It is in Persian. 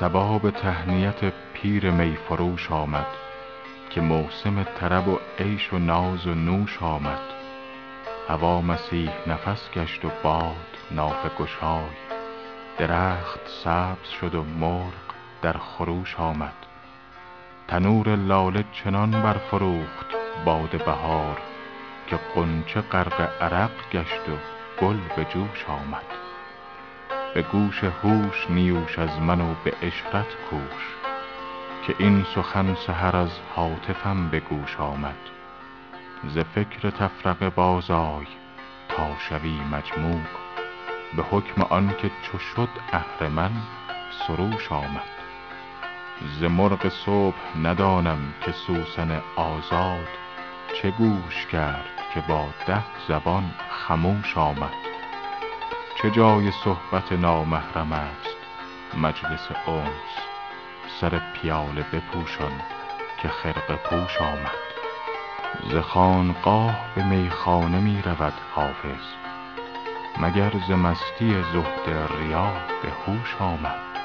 سباب تهنیت پیر می فروش آمد که موسم طرب و عیش و ناز و نوش آمد. هوا مسیح نفس گشت و باد نافه گشای. درخت سبز شد و مرغ در خروش آمد. تنور لاله چنان برفروخت باد بهار که غنچه غرق عرق گشت و گل به جوش آمد. به گوش هوش نیوش از من و به عشرت کوش که این سخن سحر از هاتفم به گوش آمد. ز فکر تفرقه باز آی تا شوی مجموع به حکم آن که چو شد اهرمن سروش آمد. ز مرغ صبح ندانم که سوسن آزاد چه گوش کرد که با ده زبان خموش آمد. چه جای صحبت نامحرم است؟ مجلس انس سر پیاله بپوشان که خرقه پوش آمد. ز خانقاه به میخانه می رود حافظ مگر ز مستی زهد ریا به هوش آمد؟